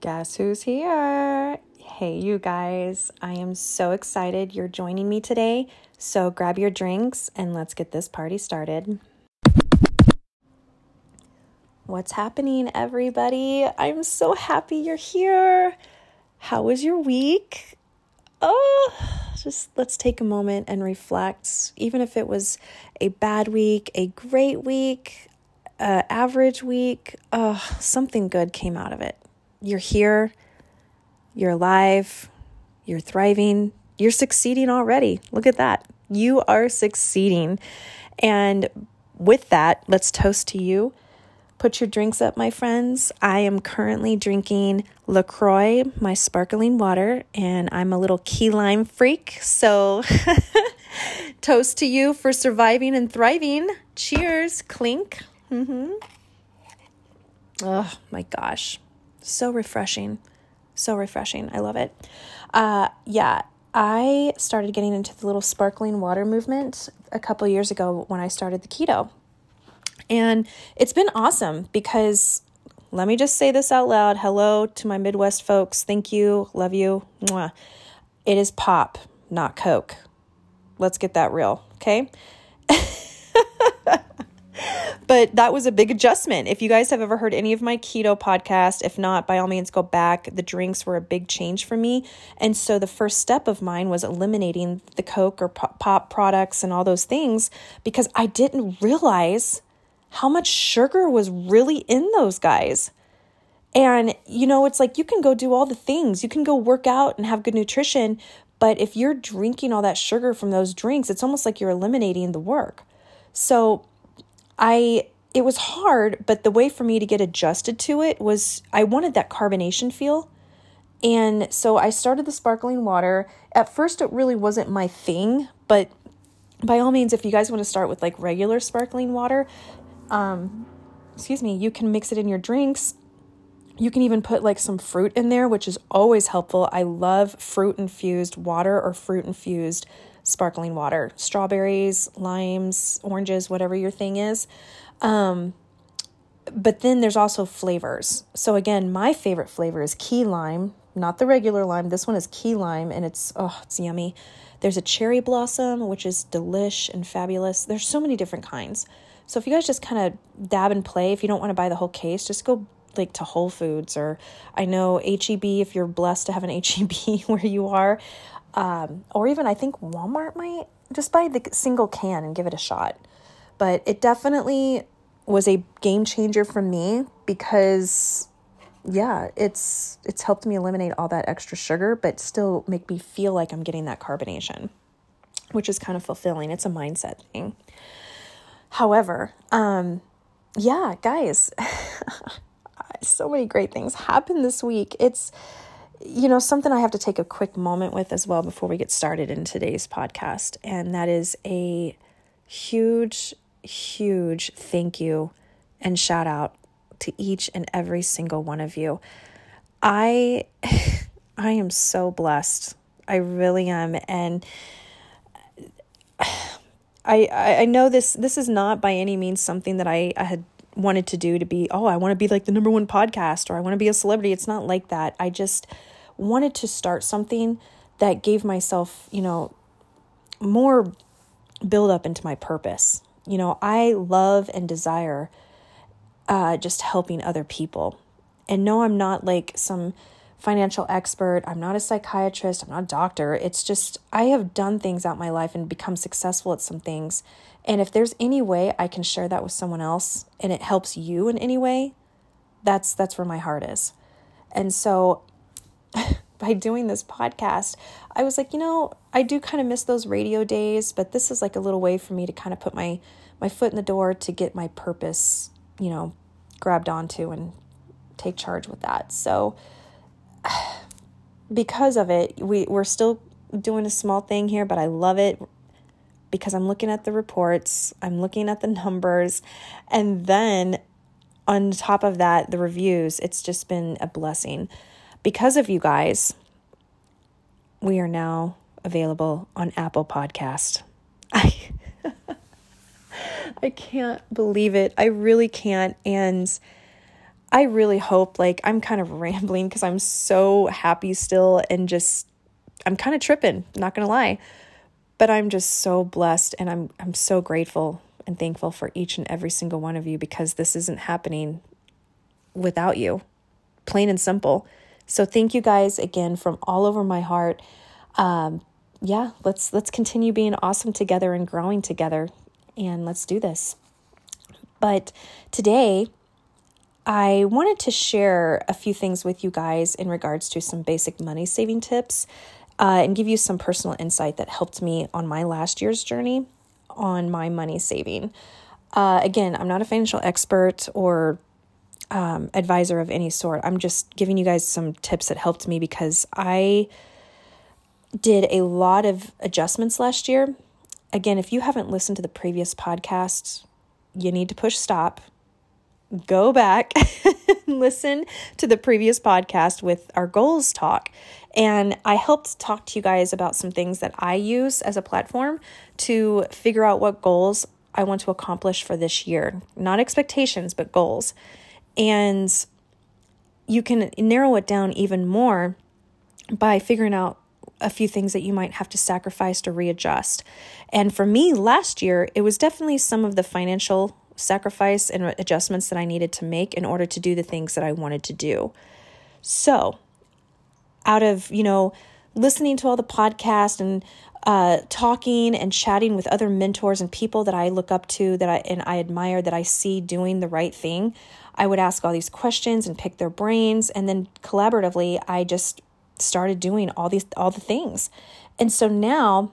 Guess who's here? Hey, you guys. I am so excited you're joining me today. So grab your drinks and let's get this party started. What's happening, everybody? I'm so happy you're here. How was your week? Oh, just let's take a moment and reflect. Even if it was a bad week, a great week, uh, average week, oh, something good came out of it. You're here, you're alive, you're thriving, you're succeeding already. Look at that. You are succeeding. And with that, let's toast to you. Put your drinks up, my friends. I am currently drinking LaCroix, my sparkling water, and I'm a little key lime freak. So, toast to you for surviving and thriving. Cheers. Clink. Mm-hmm. Oh my gosh. So refreshing. So refreshing. I love it. Uh, yeah, I started getting into the little sparkling water movement a couple years ago when I started the keto. And it's been awesome because let me just say this out loud. Hello to my Midwest folks. Thank you. Love you. Mwah. It is pop, not Coke. Let's get that real, okay? but that was a big adjustment. If you guys have ever heard any of my keto podcast, if not, by all means, go back. The drinks were a big change for me. And so the first step of mine was eliminating the Coke or pop products and all those things because I didn't realize how much sugar was really in those guys. And, you know, it's like you can go do all the things, you can go work out and have good nutrition. But if you're drinking all that sugar from those drinks, it's almost like you're eliminating the work. So, I it was hard, but the way for me to get adjusted to it was I wanted that carbonation feel. And so I started the sparkling water. At first it really wasn't my thing, but by all means if you guys want to start with like regular sparkling water, um excuse me, you can mix it in your drinks. You can even put like some fruit in there, which is always helpful. I love fruit infused water or fruit infused sparkling water, strawberries, limes, oranges, whatever your thing is. Um, but then there's also flavors. So again, my favorite flavor is key lime, not the regular lime. This one is key lime and it's oh, it's yummy. There's a cherry blossom, which is delish and fabulous. There's so many different kinds. So if you guys just kind of dab and play, if you don't want to buy the whole case, just go like to Whole Foods or I know HEB if you're blessed to have an HEB where you are um, or even I think Walmart might just buy the single can and give it a shot. But it definitely was a game changer for me because yeah, it's it's helped me eliminate all that extra sugar but still make me feel like I'm getting that carbonation, which is kind of fulfilling. It's a mindset thing. However, um yeah, guys, so many great things happened this week. It's you know, something I have to take a quick moment with as well before we get started in today's podcast, and that is a huge, huge thank you and shout out to each and every single one of you. I I am so blessed. I really am and I I know this this is not by any means something that I, I had wanted to do to be oh I want to be like the number one podcast or I want to be a celebrity. It's not like that. I just wanted to start something that gave myself, you know, more build up into my purpose. You know, I love and desire uh, just helping other people. And no, I'm not like some financial expert. I'm not a psychiatrist. I'm not a doctor. It's just I have done things out my life and become successful at some things. And if there's any way I can share that with someone else and it helps you in any way, that's that's where my heart is. And so by doing this podcast, I was like, you know, I do kind of miss those radio days, but this is like a little way for me to kind of put my my foot in the door to get my purpose, you know, grabbed onto and take charge with that. So because of it, we we're still doing a small thing here, but I love it because I'm looking at the reports, I'm looking at the numbers, and then on top of that, the reviews, it's just been a blessing. Because of you guys, we are now available on Apple Podcast. I I can't believe it. I really can't and I really hope, like, I'm kind of rambling because I'm so happy still and just, I'm kind of tripping, not gonna lie. But I'm just so blessed and I'm, I'm so grateful and thankful for each and every single one of you because this isn't happening without you, plain and simple. So thank you guys again from all over my heart. Um, yeah, let's let's continue being awesome together and growing together, and let's do this. But today, I wanted to share a few things with you guys in regards to some basic money saving tips uh, and give you some personal insight that helped me on my last year's journey on my money saving. Uh, again, I'm not a financial expert or um, advisor of any sort. I'm just giving you guys some tips that helped me because I did a lot of adjustments last year. Again, if you haven't listened to the previous podcast, you need to push stop go back listen to the previous podcast with our goals talk. And I helped talk to you guys about some things that I use as a platform to figure out what goals I want to accomplish for this year. Not expectations, but goals. And you can narrow it down even more by figuring out a few things that you might have to sacrifice to readjust. And for me, last year, it was definitely some of the financial sacrifice and adjustments that I needed to make in order to do the things that I wanted to do. So, out of, you know, listening to all the podcasts and uh, talking and chatting with other mentors and people that I look up to that I and I admire that I see doing the right thing, I would ask all these questions and pick their brains and then collaboratively I just started doing all these all the things. And so now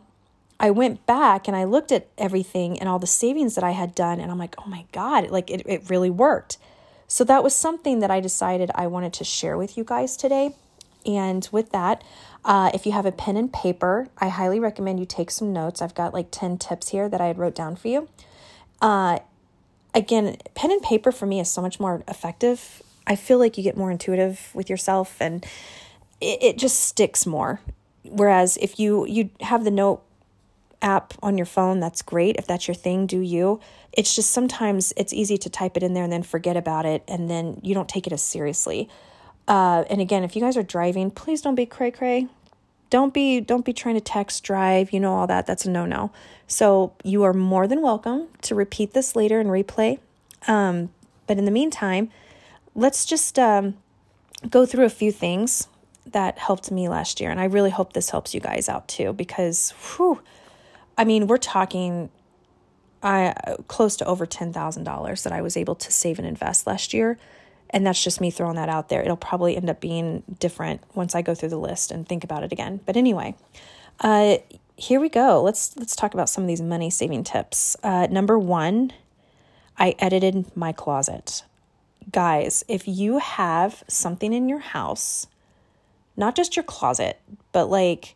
I went back and I looked at everything and all the savings that I had done, and I'm like, oh my God, like it, it really worked. So that was something that I decided I wanted to share with you guys today. And with that, uh, if you have a pen and paper, I highly recommend you take some notes. I've got like 10 tips here that I had wrote down for you. Uh, again, pen and paper for me is so much more effective. I feel like you get more intuitive with yourself and it, it just sticks more. Whereas if you you have the note app on your phone, that's great. If that's your thing, do you. It's just sometimes it's easy to type it in there and then forget about it, and then you don't take it as seriously. Uh, and again, if you guys are driving, please don't be cray cray. Don't be don't be trying to text drive. You know all that. That's a no no. So you are more than welcome to repeat this later and replay. Um, but in the meantime, let's just um, go through a few things that helped me last year, and I really hope this helps you guys out too because whew, I mean, we're talking I close to over $10,000 that I was able to save and invest last year. And that's just me throwing that out there. It'll probably end up being different once I go through the list and think about it again. But anyway, uh, here we go. Let's let's talk about some of these money saving tips. Uh, number one, I edited my closet. Guys, if you have something in your house, not just your closet, but like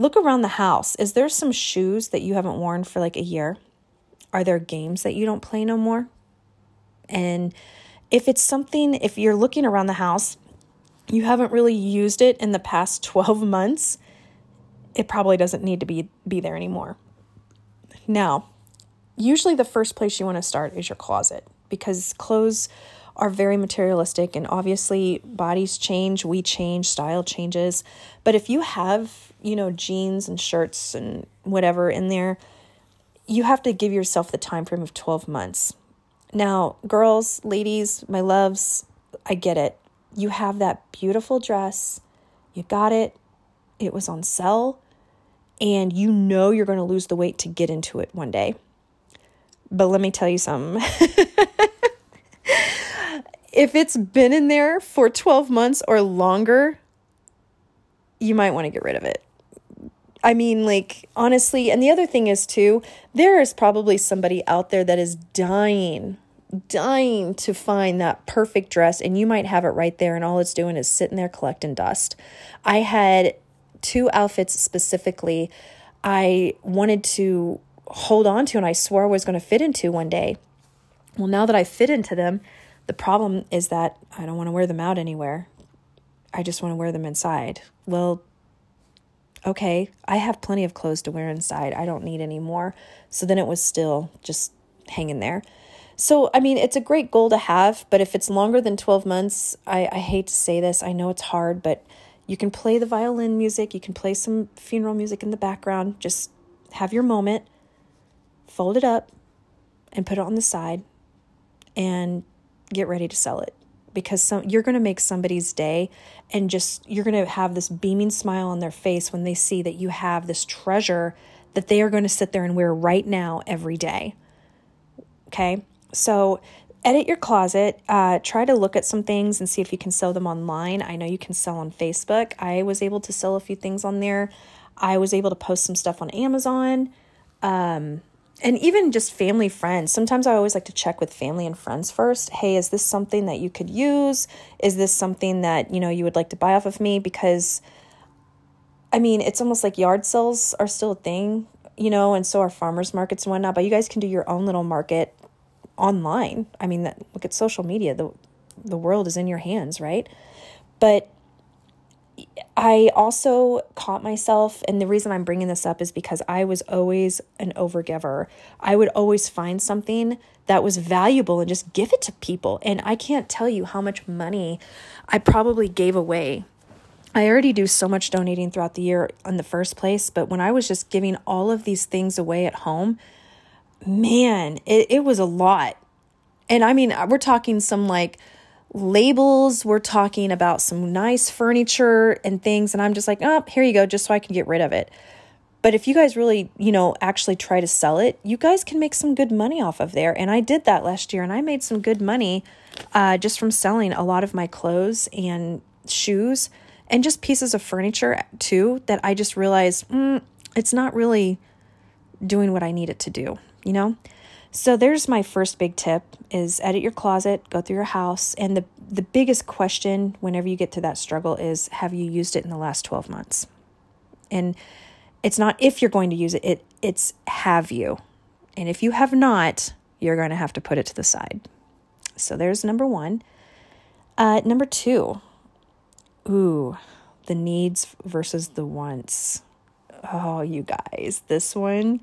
Look around the house. Is there some shoes that you haven't worn for like a year? Are there games that you don't play no more? And if it's something, if you're looking around the house, you haven't really used it in the past 12 months, it probably doesn't need to be, be there anymore. Now, usually the first place you want to start is your closet because clothes are very materialistic and obviously bodies change, we change, style changes. But if you have you know, jeans and shirts and whatever in there, you have to give yourself the time frame of 12 months. Now, girls, ladies, my loves, I get it. You have that beautiful dress. You got it. It was on sale and you know you're going to lose the weight to get into it one day. But let me tell you something. if it's been in there for 12 months or longer, you might want to get rid of it. I mean, like, honestly, and the other thing is, too, there is probably somebody out there that is dying, dying to find that perfect dress, and you might have it right there, and all it's doing is sitting there collecting dust. I had two outfits specifically I wanted to hold on to, and I swore I was going to fit into one day. Well, now that I fit into them, the problem is that I don't want to wear them out anywhere. I just want to wear them inside. Well, okay, I have plenty of clothes to wear inside. I don't need any more. So then it was still just hanging there. So, I mean, it's a great goal to have, but if it's longer than 12 months, I, I hate to say this, I know it's hard, but you can play the violin music, you can play some funeral music in the background, just have your moment, fold it up, and put it on the side, and get ready to sell it because some you're going to make somebody's day and just you're going to have this beaming smile on their face when they see that you have this treasure that they are going to sit there and wear right now every day. Okay? So edit your closet. Uh, try to look at some things and see if you can sell them online. I know you can sell on Facebook. I was able to sell a few things on there. I was able to post some stuff on Amazon. Um, and even just family friends. Sometimes I always like to check with family and friends first. Hey, is this something that you could use? Is this something that, you know, you would like to buy off of me because I mean, it's almost like yard sales are still a thing, you know, and so are farmers markets and whatnot, but you guys can do your own little market online. I mean, that, look at social media. The the world is in your hands, right? But I also caught myself, and the reason I'm bringing this up is because I was always an overgiver. I would always find something that was valuable and just give it to people. And I can't tell you how much money I probably gave away. I already do so much donating throughout the year in the first place, but when I was just giving all of these things away at home, man, it, it was a lot. And I mean, we're talking some like, labels. We're talking about some nice furniture and things. And I'm just like, oh, here you go, just so I can get rid of it. But if you guys really, you know, actually try to sell it, you guys can make some good money off of there. And I did that last year and I made some good money uh, just from selling a lot of my clothes and shoes and just pieces of furniture too that I just realized mm, it's not really doing what I need it to do, you know? So there's my first big tip is edit your closet, go through your house, and the the biggest question whenever you get to that struggle is have you used it in the last 12 months? And it's not if you're going to use it, it it's have you. And if you have not, you're going to have to put it to the side. So there's number 1. Uh number 2. Ooh, the needs versus the wants. Oh, you guys, this one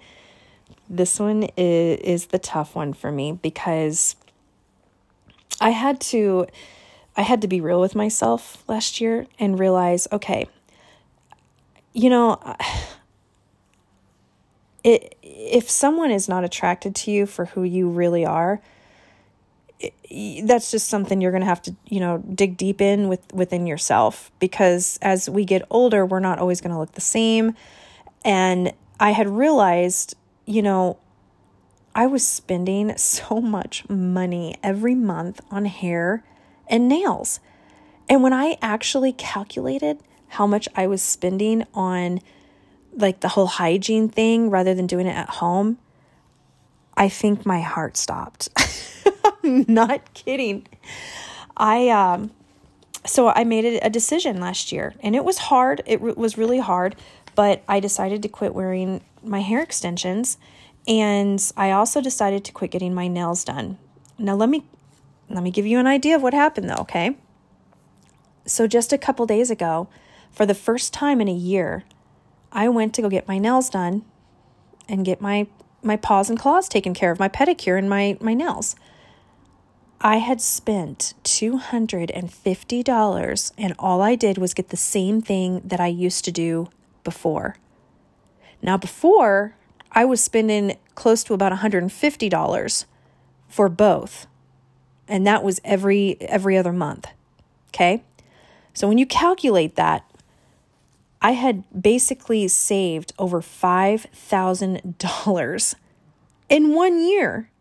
this one is, is the tough one for me because I had to I had to be real with myself last year and realize, okay, you know, it, if someone is not attracted to you for who you really are, that's just something you're going to have to, you know, dig deep in with within yourself because as we get older, we're not always going to look the same. And I had realized you know, I was spending so much money every month on hair and nails. And when I actually calculated how much I was spending on like the whole hygiene thing rather than doing it at home, I think my heart stopped. I'm not kidding. I um so I made a decision last year and it was hard. It was really hard, but I decided to quit wearing my hair extensions and I also decided to quit getting my nails done. Now let me let me give you an idea of what happened though, okay? So just a couple days ago, for the first time in a year, I went to go get my nails done and get my my paws and claws taken care of, my pedicure and my my nails. I had spent $250 and all I did was get the same thing that I used to do before. Now, before, I was spending close to about $150 for both. And that was every every other month. Okay? So when you calculate that, I had basically saved over $5,000 in one year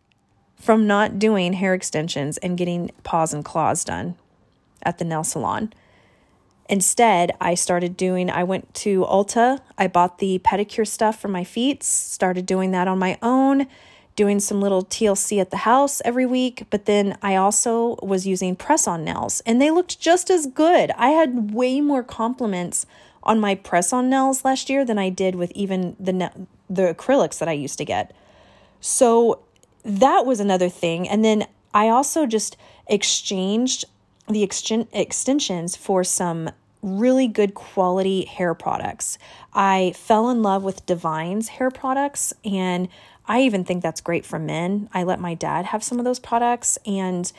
from not doing hair extensions and getting paws and claws done at the nail salon. Instead, I started doing, I went to Ulta, I bought the pedicure stuff for my feet, started doing that on my own, doing some little TLC at the house every week. But then I also was using press on nails and they looked just as good. I had way more compliments on my press on nails last year than I did with even the, the acrylics that I used to get. So that was another thing. And then I also just exchanged the extensions for some really good quality hair products. I fell in love with Davines hair products and I even think that's great for men. I let my dad have some of those products and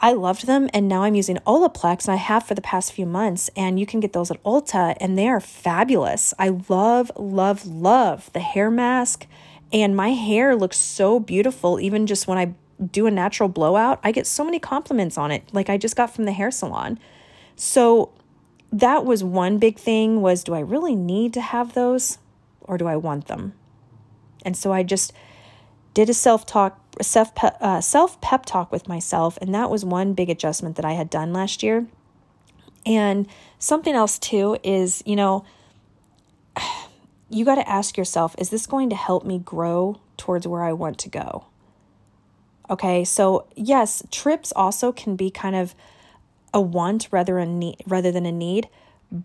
I loved them. And now I'm using Olaplex and I have for the past few months. And you can get those at Ulta and they are fabulous. I love, love, love the hair mask. And my hair looks so beautiful, even just when I do a natural blowout. I get so many compliments on it, like I just got from the hair salon. So that was one big thing was do I really need to have those or do I want them? And so I just did a self talk, self uh, self pep talk with myself, and that was one big adjustment that I had done last year. And something else too is, you know, you got to ask yourself, is this going to help me grow towards where I want to go? Okay, so yes, trips also can be kind of a want rather a need, rather than a need.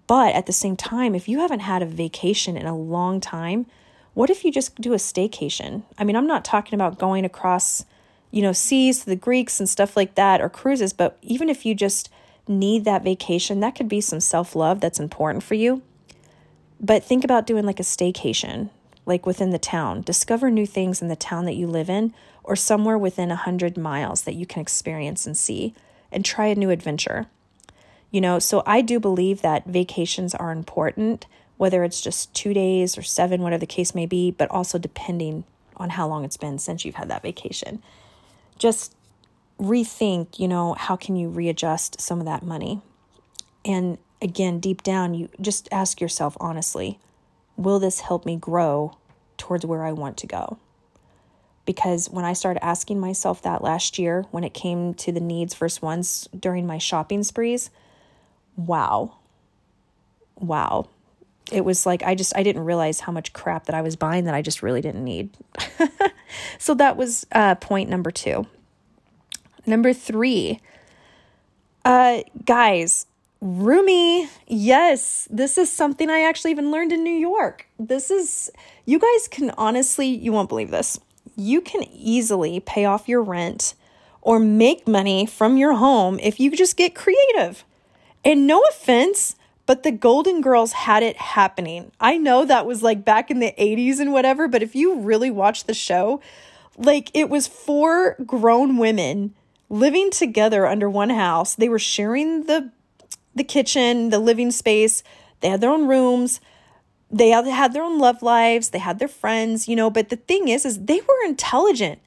But at the same time, if you haven't had a vacation in a long time, what if you just do a staycation? I mean, I'm not talking about going across, you know, seas to the Greeks and stuff like that or cruises, but even if you just need that vacation, that could be some self love that's important for you. But think about doing like a staycation, like within the town. Discover new things in the town that you live in or somewhere within a 100 miles that you can experience and see and try a new adventure. You know, so I do believe that vacations are important whether it's just two days or seven, whatever the case may be, but also depending on how long it's been since you've had that vacation. Just rethink, you know, how can you readjust some of that money? And again, deep down, you just ask yourself honestly, will this help me grow towards where I want to go? Because when I started asking myself that last year, when it came to the needs versus wants during my shopping sprees, wow, wow, it was like I just I didn't realize how much crap that I was buying that I just really didn't need. so that was uh, point number two. Number three, uh, guys, Roomy, Yes, this is something I actually even learned in New York. This is you guys can honestly you won't believe this. You can easily pay off your rent or make money from your home if you just get creative. And no offense, but the Golden Girls had it happening. I know that was like back in the 80s and whatever, but if you really watch the show, like it was four grown women living together under one house. They were sharing the the kitchen, the living space. They had their own rooms. They had their own love lives. They had their friends, you know, but the thing is is they were intelligent.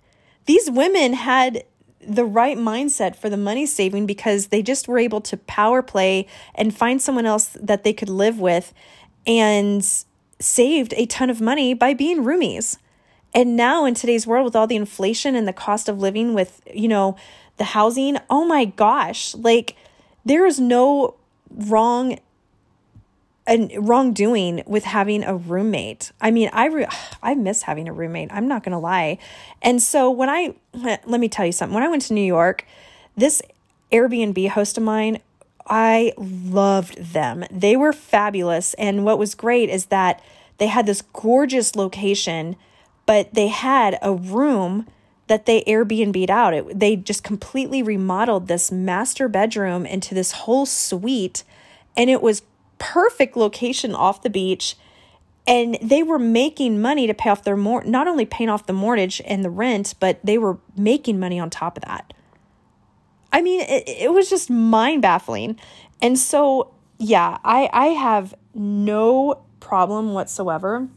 These women had the right mindset for the money saving because they just were able to power play and find someone else that they could live with and saved a ton of money by being roomies. And now in today's world with all the inflation and the cost of living with, you know, the housing, oh my gosh, like there is no wrong and wrongdoing with having a roommate. I mean, I re- I miss having a roommate. I'm not going to lie. And so when I let me tell you something. When I went to New York, this Airbnb host of mine, I loved them. They were fabulous and what was great is that they had this gorgeous location, but they had a room that they Airbnb'd out. It, they just completely remodeled this master bedroom into this whole suite and it was perfect location off the beach and they were making money to pay off their mort not only paying off the mortgage and the rent but they were making money on top of that. I mean it, it was just mind baffling and so yeah i i have no problem whatsoever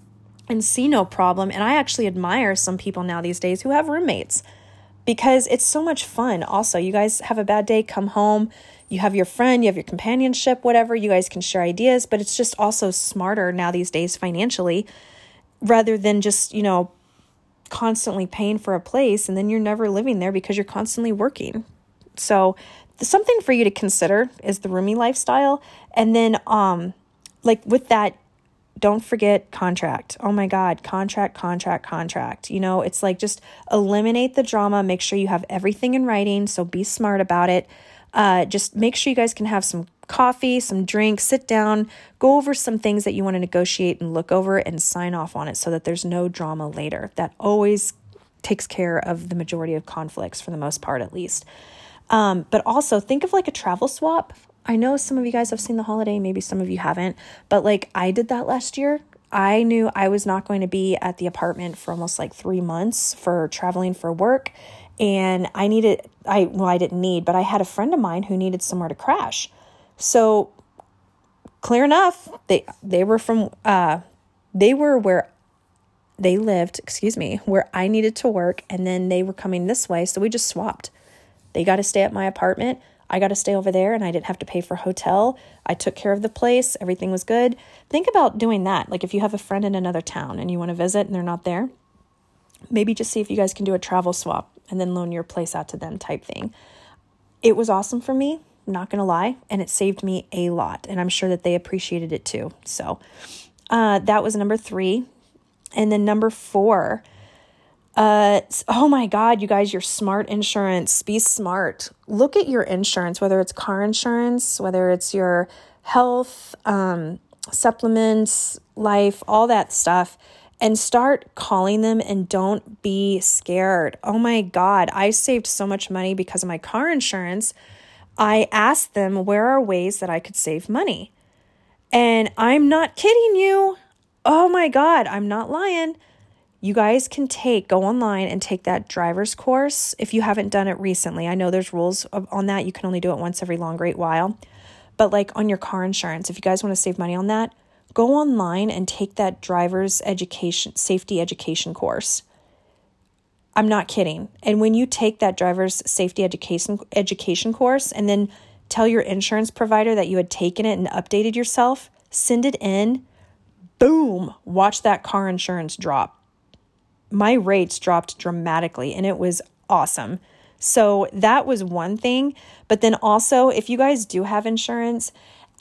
and see no problem. And i actually admire some people now these days who have roommates because it's so much fun. Also you guys have a bad day come home you have your friend, you have your companionship, whatever, you guys can share ideas, but it's just also smarter now these days financially rather than just, you know, constantly paying for a place and then you're never living there because you're constantly working. So, something for you to consider is the roomy lifestyle and then um like with that don't forget contract. Oh my God, contract, contract, contract. You know, it's like just eliminate the drama. Make sure you have everything in writing. So be smart about it. Uh, just make sure you guys can have some coffee, some drinks, sit down, go over some things that you want to negotiate and look over and sign off on it so that there's no drama later. That always takes care of the majority of conflicts for the most part, at least. Um, but also think of like a travel swap. I know some of you guys have seen the holiday, maybe some of you haven't, but like I did that last year. I knew I was not going to be at the apartment for almost like three months for traveling for work. And I needed, I, well, I didn't need, but I had a friend of mine who needed somewhere to crash. So clear enough, they, they were from, uh, they were where they lived, excuse me, where I needed to work. And then they were coming this way. So we just swapped. They got to stay at my apartment. I got to stay over there and I didn't have to pay for hotel. I took care of the place. Everything was good. Think about doing that. Like if you have a friend in another town and you want to visit and they're not there, maybe just see if you guys can do a travel swap and then loan your place out to them type thing. It was awesome for me, not to lie, and it saved me a lot. And I'm sure that they appreciated it too. So uh, that was number three. And then number four, uh, oh my God, you guys, your smart insurance. Be smart. Look at your insurance, whether it's car insurance, whether it's your health, um, supplements, life, all that stuff, and start calling them and don't be scared. Oh my God, I saved so much money because of my car insurance. I asked them where are ways that I could save money. And I'm not kidding you. Oh my God, I'm not lying you guys can take go online and take that driver's course if you haven't done it recently. I know there's rules on that. You can only do it once every long great while. But like on your car insurance, if you guys want to save money on that, go online and take that driver's education safety education course. I'm not kidding. And when you take that driver's safety education education course and then tell your insurance provider that you had taken it and updated yourself, send it in. Boom, watch that car insurance drop my rates dropped dramatically and it was awesome. So that was one thing. But then also, if you guys do have insurance,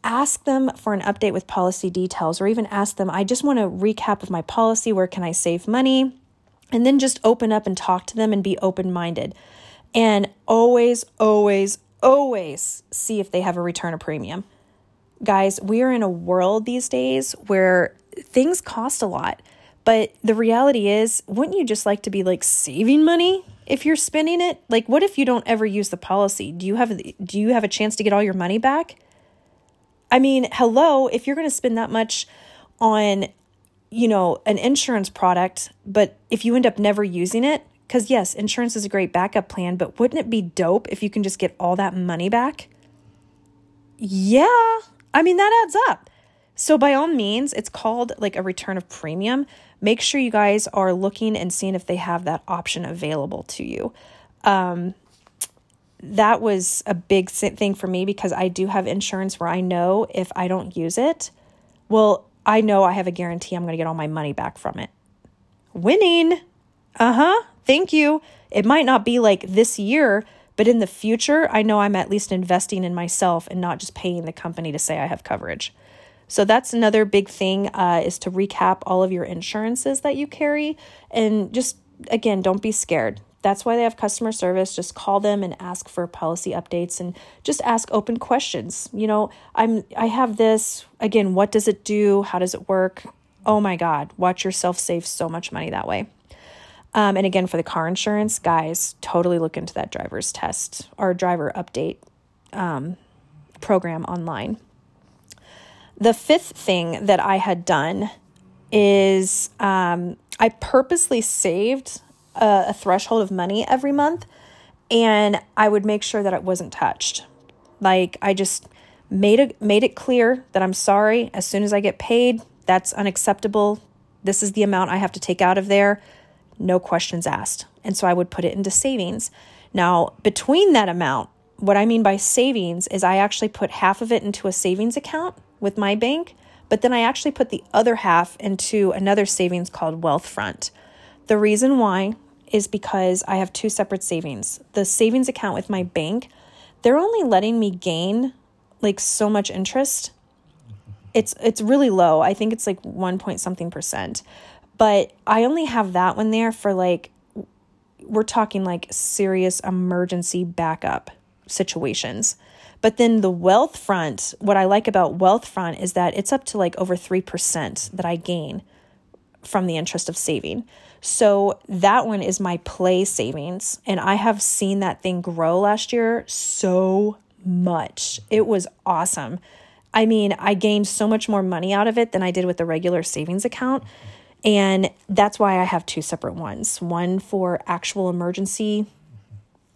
ask them for an update with policy details or even ask them, I just want a recap of my policy. Where can I save money? And then just open up and talk to them and be open minded. And always, always, always see if they have a return of premium. Guys, we are in a world these days where things cost a lot. But the reality is, wouldn't you just like to be like saving money if you're spending it? Like what if you don't ever use the policy? Do you have do you have a chance to get all your money back? I mean, hello, if you're going to spend that much on you know, an insurance product, but if you end up never using it, cuz yes, insurance is a great backup plan, but wouldn't it be dope if you can just get all that money back? Yeah. I mean, that adds up. So, by all means, it's called like a return of premium. Make sure you guys are looking and seeing if they have that option available to you. Um, that was a big thing for me because I do have insurance where I know if I don't use it, well, I know I have a guarantee I'm going to get all my money back from it. Winning. Uh huh. Thank you. It might not be like this year, but in the future, I know I'm at least investing in myself and not just paying the company to say I have coverage. So that's another big thing uh, is to recap all of your insurances that you carry and just again don't be scared. That's why they have customer service. Just call them and ask for policy updates and just ask open questions. You know, I'm I have this again, what does it do? How does it work? Oh my god, watch yourself save so much money that way. Um, and again, for the car insurance, guys, totally look into that driver's test or driver update um, program online. The fifth thing that I had done is um, I purposely saved a, a threshold of money every month and I would make sure that it wasn't touched. Like I just made it made it clear that I'm sorry as soon as I get paid, that's unacceptable. This is the amount I have to take out of there. No questions asked. And so I would put it into savings. Now, between that amount, what I mean by savings is I actually put half of it into a savings account with my bank, but then I actually put the other half into another savings called Wealthfront. The reason why is because I have two separate savings. The savings account with my bank, they're only letting me gain like so much interest. It's it's really low. I think it's like 1 point something percent. But I only have that one there for like we're talking like serious emergency backup situations. But then the Wealthfront, what I like about Wealthfront is that it's up to like over 3% that I gain from the interest of saving. So that one is my play savings. And I have seen that thing grow last year so much. It was awesome. I mean, I gained so much more money out of it than I did with the regular savings account. And that's why I have two separate ones one for actual emergency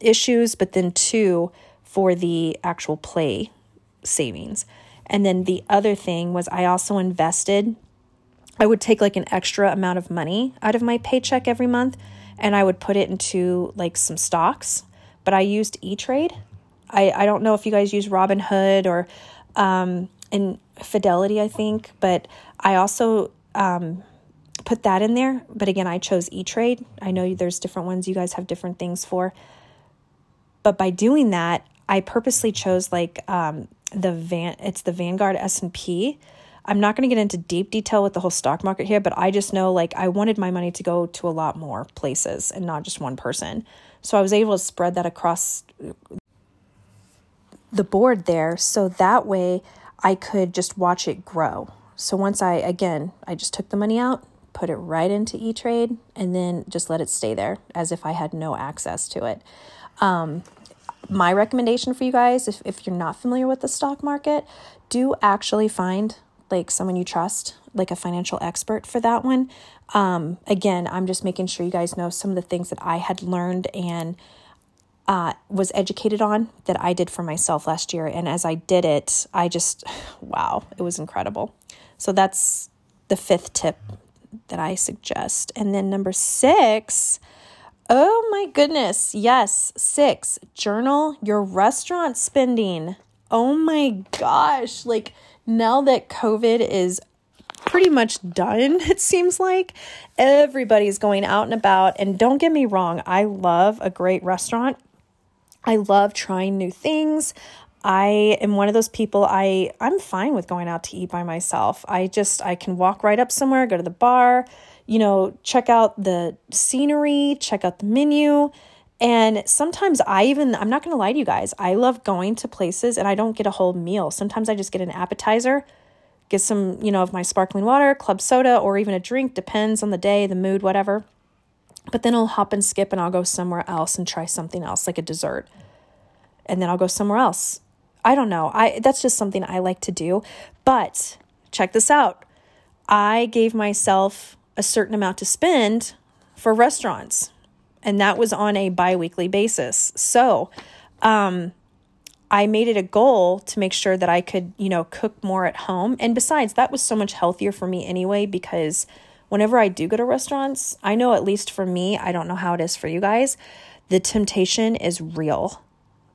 issues, but then two for the actual play savings. And then the other thing was I also invested, I would take like an extra amount of money out of my paycheck every month and I would put it into like some stocks. But I used E Trade. I, I don't know if you guys use Robinhood or um, in Fidelity, I think, but I also um, put that in there. But again, I chose E Trade. I know there's different ones you guys have different things for. But by doing that, I purposely chose like um, the van. It's the Vanguard S and P. I'm not going to get into deep detail with the whole stock market here, but I just know like I wanted my money to go to a lot more places and not just one person. So I was able to spread that across the board there so that way I could just watch it grow. So once I, again, I just took the money out, put it right into E Trade, and then just let it stay there as if I had no access to it. Um, my recommendation for you guys, if, if you're not familiar with the stock market, do actually find like someone you trust, like a financial expert for that one. Um, again, I'm just making sure you guys know some of the things that I had learned and uh, was educated on that I did for myself last year. And as I did it, I just, wow, it was incredible. So that's the fifth tip that I suggest. And then number six, oh my goodness, yes, six, journal your restaurant spending. Oh my gosh, like now that COVID is pretty much done, it seems like everybody's going out and about. And don't get me wrong, I love a great restaurant. I love trying new things. I am one of those people I I'm fine with going out to eat by myself. I just I can walk right up somewhere, go to the bar, you know, check out the scenery, check out the menu. And sometimes I even, I'm not going to lie to you guys, I love going to places and I don't get a whole meal. Sometimes I just get an appetizer, get some, you know, of my sparkling water, club soda, or even a drink, depends on the day, the mood, whatever. But then I'll hop and skip and I'll go somewhere else and try something else, like a dessert. And then I'll go somewhere else. I don't know. I that's just something I like to do. But check this out. I gave myself a certain amount to spend for restaurants, and that was on a biweekly basis. So, um, I made it a goal to make sure that I could, you know, cook more at home. And besides, that was so much healthier for me anyway because whenever I do go to restaurants, I know at least for me, I don't know how it is for you guys, the temptation is real.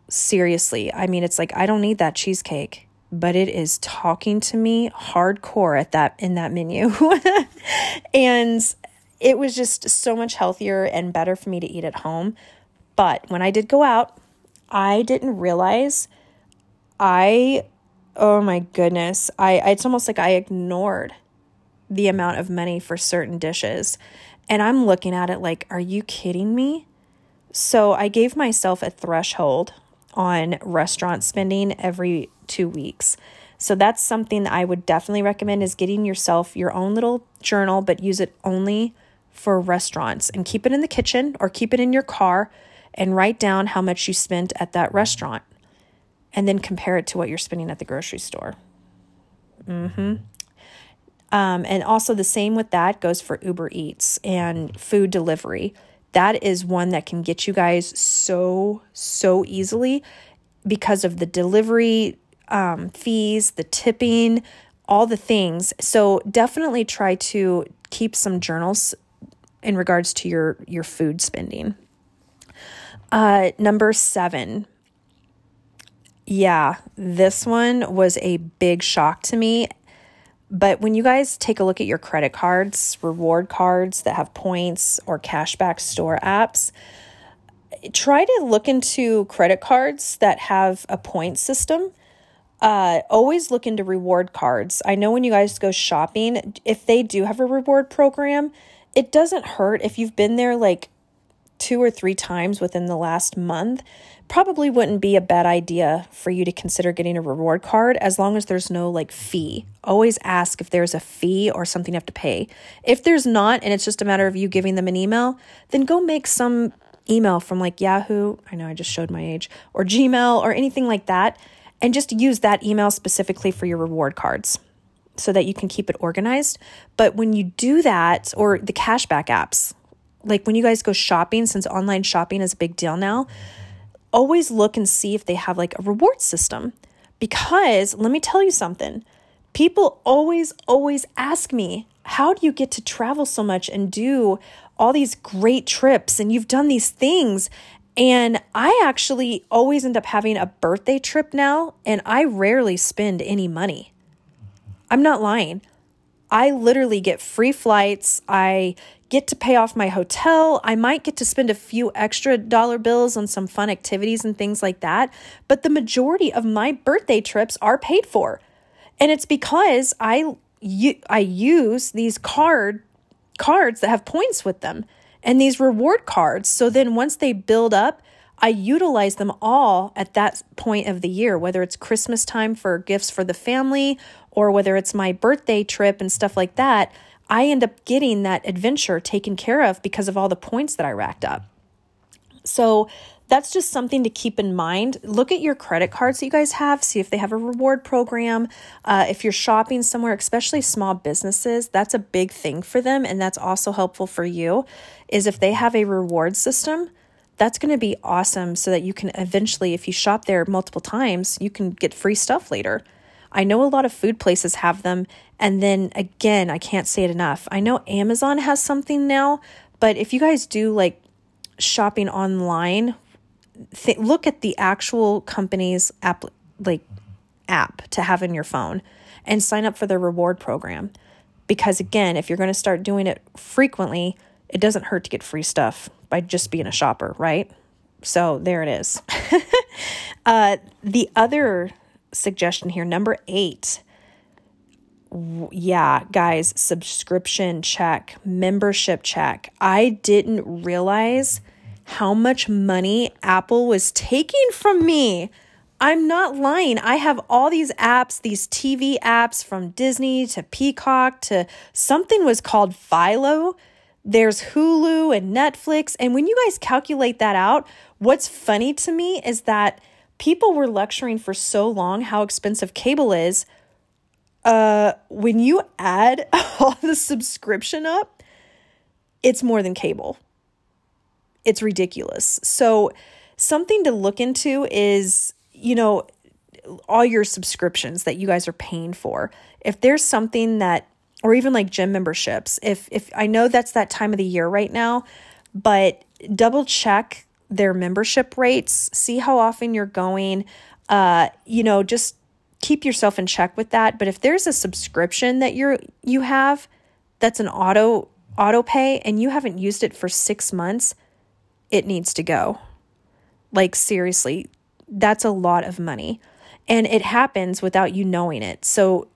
Seriously. I mean, it's like I don't need that cheesecake, but it is talking to me hardcore at that in that menu. and it was just so much healthier and better for me to eat at home. But when I did go out, I didn't realize I oh my goodness, I it's almost like I ignored the amount of money for certain dishes. And I'm looking at it like, are you kidding me? So I gave myself a threshold on restaurant spending every two weeks. So that's something that I would definitely recommend is getting yourself your own little journal, but use it only for restaurants and keep it in the kitchen or keep it in your car and write down how much you spent at that restaurant and then compare it to what you're spending at the grocery store. Mm-hmm. Um, and also, the same with that goes for Uber Eats and food delivery. That is one that can get you guys so, so easily because of the delivery um, fees, the tipping, all the things. So, definitely try to keep some journals in regards to your, your food spending. Uh, number seven. Yeah, this one was a big shock to me but when you guys take a look at your credit cards, reward cards that have points or cashback store apps, try to look into credit cards that have a point system. Uh, always look into reward cards. I know when you guys go shopping, if they do have a reward program, it doesn't hurt if you've been there like two or three times within the last month probably wouldn't be a bad idea for you to consider getting a reward card as long as there's no like fee. Always ask if there's a fee or something you have to pay. If there's not, and it's just a matter of you giving them an email, then go make some email from like Yahoo. I know I just showed my age, or Gmail, or anything like that. and just use that email specifically for your reward cards so that you can keep it organized. But when you do that, or the cashback apps, like when you guys go shopping, since online shopping is a big deal now, always look and see if they have like a reward system. Because let me tell you something people always, always ask me, how do you get to travel so much and do all these great trips and you've done these things? And I actually always end up having a birthday trip now, and I rarely spend any money. I'm not lying. I literally get free flights. I get to pay off my hotel. I might get to spend a few extra dollar bills on some fun activities and things like that. But the majority of my birthday trips are paid for. And it's because I I use these card cards that have points with them and these reward cards. So then once they build up, I utilize them all at that point of the year, whether it's Christmas time for gifts for the family or whether it's my birthday trip and stuff like that. I end up getting that adventure taken care of because of all the points that I racked up. So that's just something to keep in mind. Look at your credit cards that you guys have, see if they have a reward program. Uh, if you're shopping somewhere, especially small businesses, that's a big thing for them. And that's also helpful for you, is if they have a reward system. That's going to be awesome so that you can eventually, if you shop there multiple times, you can get free stuff later. I know a lot of food places have them. And then again, I can't say it enough. I know Amazon has something now, but if you guys do like shopping online, th- look at the actual company's app like app to have in your phone and sign up for their reward program. Because again, if you're going to start doing it frequently, it doesn't hurt to get free stuff by just being a shopper, right? So there it is. uh, the other suggestion here, number eight. Yeah, guys, subscription check, membership check. I didn't realize how much money Apple was taking from me. I'm not lying. I have all these apps, these TV apps from Disney to Peacock to something was called Philo. There's Hulu and Netflix. And when you guys calculate that out, what's funny to me is that people were lecturing for so long how expensive cable is. Uh, when you add all the subscription up, it's more than cable. It's ridiculous. So, something to look into is, you know, all your subscriptions that you guys are paying for. If there's something that or even like gym memberships, if if I know that's that time of the year right now, but double check their membership rates, see how often you're going. Uh, you know, just keep yourself in check with that. But if there's a subscription that you're you have that's an auto auto pay and you haven't used it for 6 months, it needs to go. Like seriously, that's a lot of money. And it happens without you knowing it. So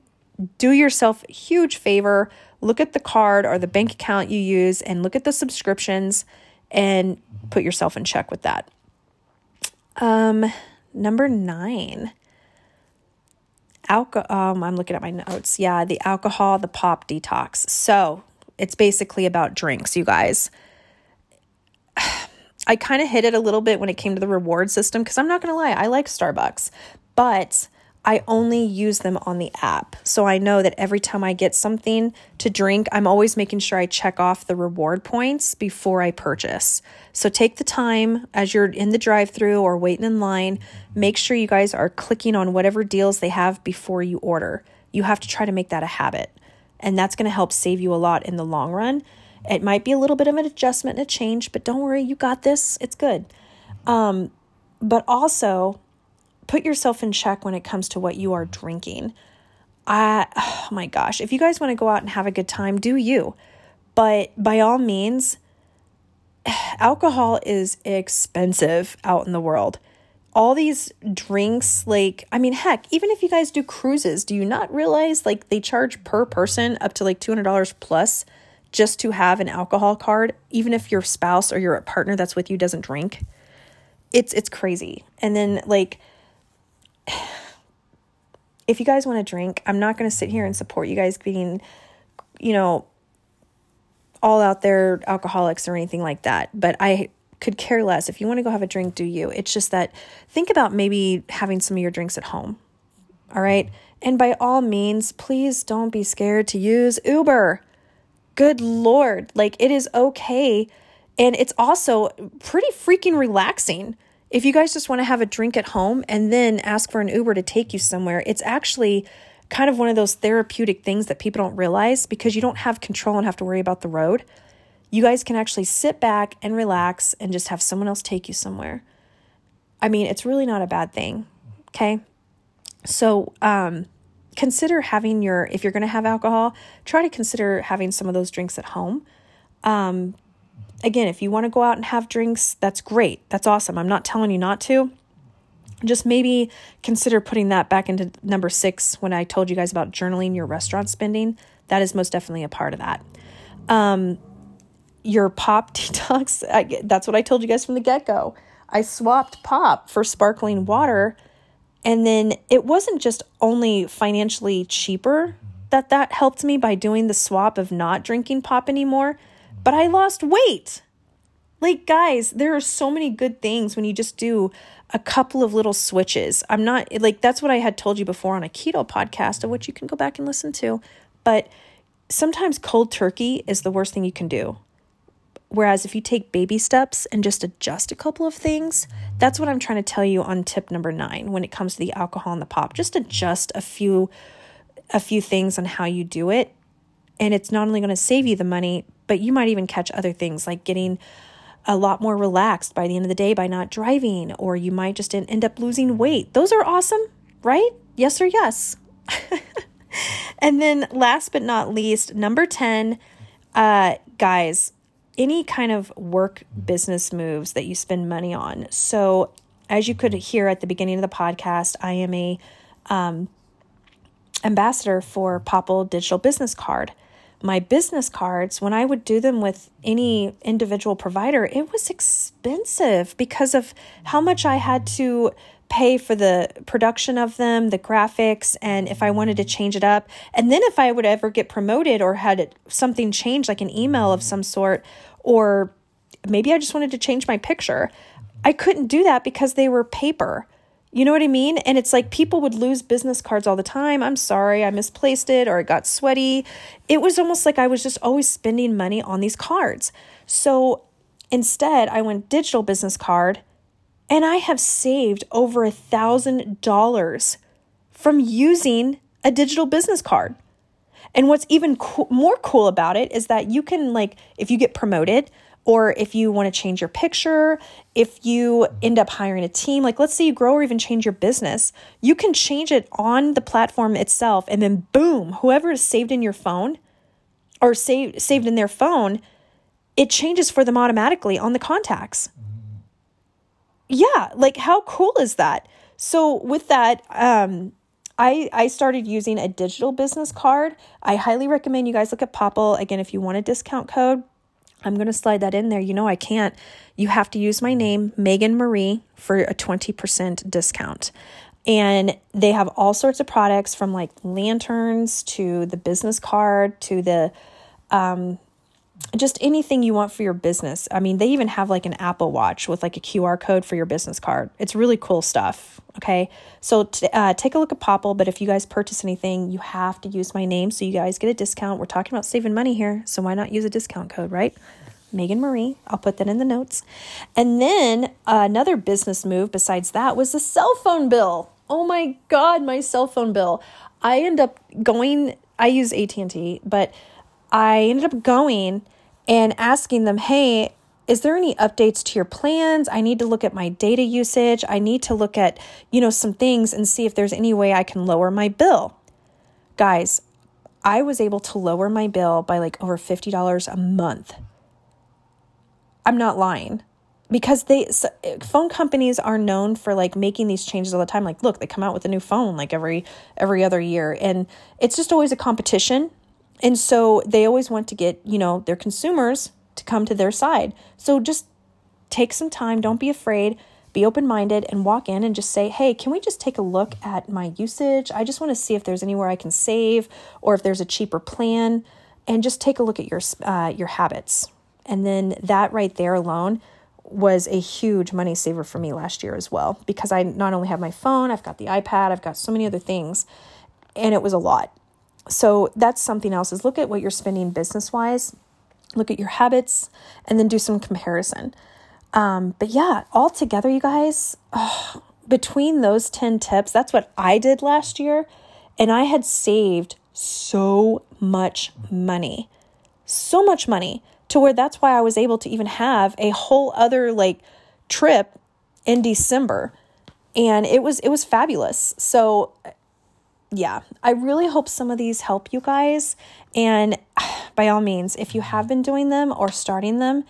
do yourself a huge favor, look at the card or the bank account you use and look at the subscriptions and put yourself in check with that. Um, number nine, alcohol. Um, I'm looking at my notes. Yeah, the alcohol, the pop detox. So it's basically about drinks, you guys. I kind of hit it a little bit when it came to the reward system because I'm not going to lie, I like Starbucks, but I only use them on the app. So I know that every time I get something to drink, I'm always making sure I check off the reward points before I purchase. So take the time as you're in the drive through or waiting in line, make sure you guys are clicking on whatever deals they have before you order. You have to try to make that a habit. And that's going to help save you a lot in the long run. It might be a little bit of an adjustment and a change, but don't worry, you got this. It's good. Um, but also, put yourself in check when it comes to what you are drinking. I, oh my gosh, if you guys want to go out and have a good time, do you. But by all means, alcohol is expensive out in the world. All these drinks, like, I mean, heck, even if you guys do cruises, do you not realize like they charge per person up to like $200 plus just to have an alcohol card, even if your spouse or your partner that's with you doesn't drink? It's it's crazy. And then like if you guys want to drink, I'm not going to sit here and support you guys being, you know, all out there alcoholics or anything like that. But I could care less. If you want to go have a drink, do you? It's just that think about maybe having some of your drinks at home. All right. And by all means, please don't be scared to use Uber. Good Lord. Like it is okay. And it's also pretty freaking relaxing. If you guys just want to have a drink at home and then ask for an Uber to take you somewhere, it's actually kind of one of those therapeutic things that people don't realize because you don't have control and have to worry about the road. You guys can actually sit back and relax and just have someone else take you somewhere. I mean, it's really not a bad thing. Okay. So, um, consider having your, if you're going to have alcohol, try to consider having some of those drinks at home. Um, again, if you want to go out and have drinks, that's great. That's awesome. I'm not telling you not to. Just maybe consider putting that back into number six when I told you guys about journaling your restaurant spending. That is most definitely a part of that. Um, your pop detox, I, that's what I told you guys from the get go. I swapped pop for sparkling water. And then it wasn't just only financially cheaper that that helped me by doing the swap of not drinking pop anymore, but I lost weight. Like, guys, there are so many good things when you just do a couple of little switches. I'm not like that's what I had told you before on a keto podcast, of which you can go back and listen to. But sometimes cold turkey is the worst thing you can do. Whereas if you take baby steps and just adjust a couple of things, that's what I'm trying to tell you on tip number 9 when it comes to the alcohol and the pop. Just adjust a few a few things on how you do it and it's not only going to save you the money, but you might even catch other things like getting a lot more relaxed by the end of the day by not driving, or you might just end up losing weight. Those are awesome, right? Yes or yes. and then last but not least, number 10, uh, guys, any kind of work business moves that you spend money on. So, as you could hear at the beginning of the podcast, I am a um, ambassador for Popl Digital Business Card my business cards, when I would do them with any individual provider, it was expensive because of how much I had to pay for the production of them, the graphics, and if I wanted to change it up. And then if I would ever get promoted or had something change, like an email of some sort, or maybe I just wanted to change my picture, I couldn't do that because they were paper. You know what I mean? And it's like people would lose business cards all the time. I'm sorry, I misplaced it or it got sweaty. It was almost like I was just always spending money on these cards. So instead, I went digital business card and I have saved over a thousand dollars from using a digital business card. And what's even co- more cool about it is that you can, like, if you get promoted, or if you want to change your picture, if you end up hiring a team, like let's say you grow or even change your business, you can change it on the platform itself and then boom, whoever is saved in your phone or saved saved in their phone, it changes for them automatically on the contacts. Yeah, like how cool is that? So with that, um I, I started using a digital business card. I highly recommend you guys look at Popl. Again, if you want a discount code, I'm going to slide that in there. You know, I can't. You have to use my name, Megan Marie, for a 20% discount. And they have all sorts of products from like lanterns to the business card to the um, just anything you want for your business. I mean, they even have like an Apple Watch with like a QR code for your business card. It's really cool stuff. Okay. So t- uh, take a look at Popl. But if you guys purchase anything, you have to use my name so you guys get a discount. We're talking about saving money here. So why not use a discount code, right? Megan Marie. I'll put that in the notes. And then uh, another business move besides that was the cell phone bill. Oh my God, my cell phone bill. I end up going, I use AT&T, but I ended up going and asking them, hey, is there any updates to your plans? I need to look at my data usage. I need to look at, you know, some things and see if there's any way I can lower my bill. Guys, I was able to lower my bill by like over $50 a month. I'm not lying because they phone companies are known for like making these changes all the time like look they come out with a new phone like every every other year and it's just always a competition and so they always want to get, you know, their consumers to come to their side. So just take some time, don't be afraid, be open-minded and walk in and just say, "Hey, can we just take a look at my usage? I just want to see if there's anywhere I can save or if there's a cheaper plan." And just take a look at your uh, your habits. And then that right there alone was a huge money saver for me last year as well because I not only have my phone, I've got the iPad, I've got so many other things, and it was a lot. So that's something else is look at what you're spending business wise, look at your habits, and then do some comparison. Um, but yeah, all together, you guys, oh, between those 10 tips, that's what I did last year. And I had saved so much money, so much money to where that's why I was able to even have a whole other like trip in December. And it was it was fabulous. So yeah, I really hope some of these help you guys and by all means, if you have been doing them or starting them,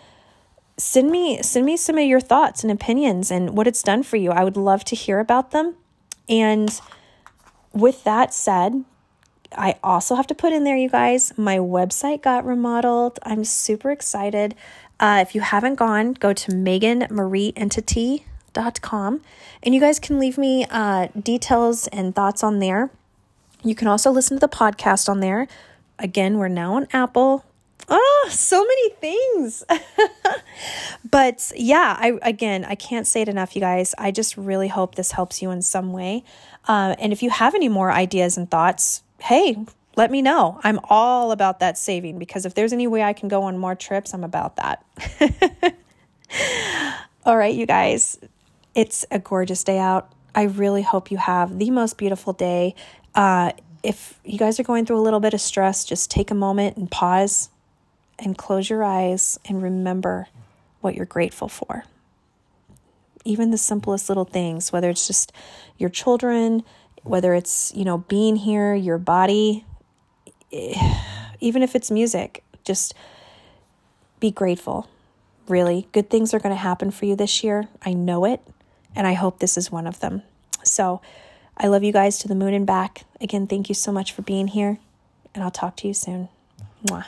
send me send me some of your thoughts and opinions and what it's done for you. I would love to hear about them. And with that said, I also have to put in there, you guys, my website got remodeled. I'm super excited. Uh, if you haven't gone, go to meganmarieentity.com and you guys can leave me uh, details and thoughts on there. You can also listen to the podcast on there. Again, we're now on Apple. Oh, so many things. but yeah, I again, I can't say it enough, you guys. I just really hope this helps you in some way. Uh, and if you have any more ideas and thoughts, hey, let me know. I'm all about that saving because if there's any way I can go on more trips, I'm about that. all right, you guys, it's a gorgeous day out. I really hope you have the most beautiful day. Uh, if you guys are going through a little bit of stress, just take a moment and pause and close your eyes and remember what you're grateful for. Even the simplest little things, whether it's just your children, whether it's, you know, being here, your body, even if it's music, just be grateful. Really, good things are going to happen for you this year. I know it, and I hope this is one of them. So, I love you guys to the moon and back. Again, thank you so much for being here, and I'll talk to you soon. Mwah.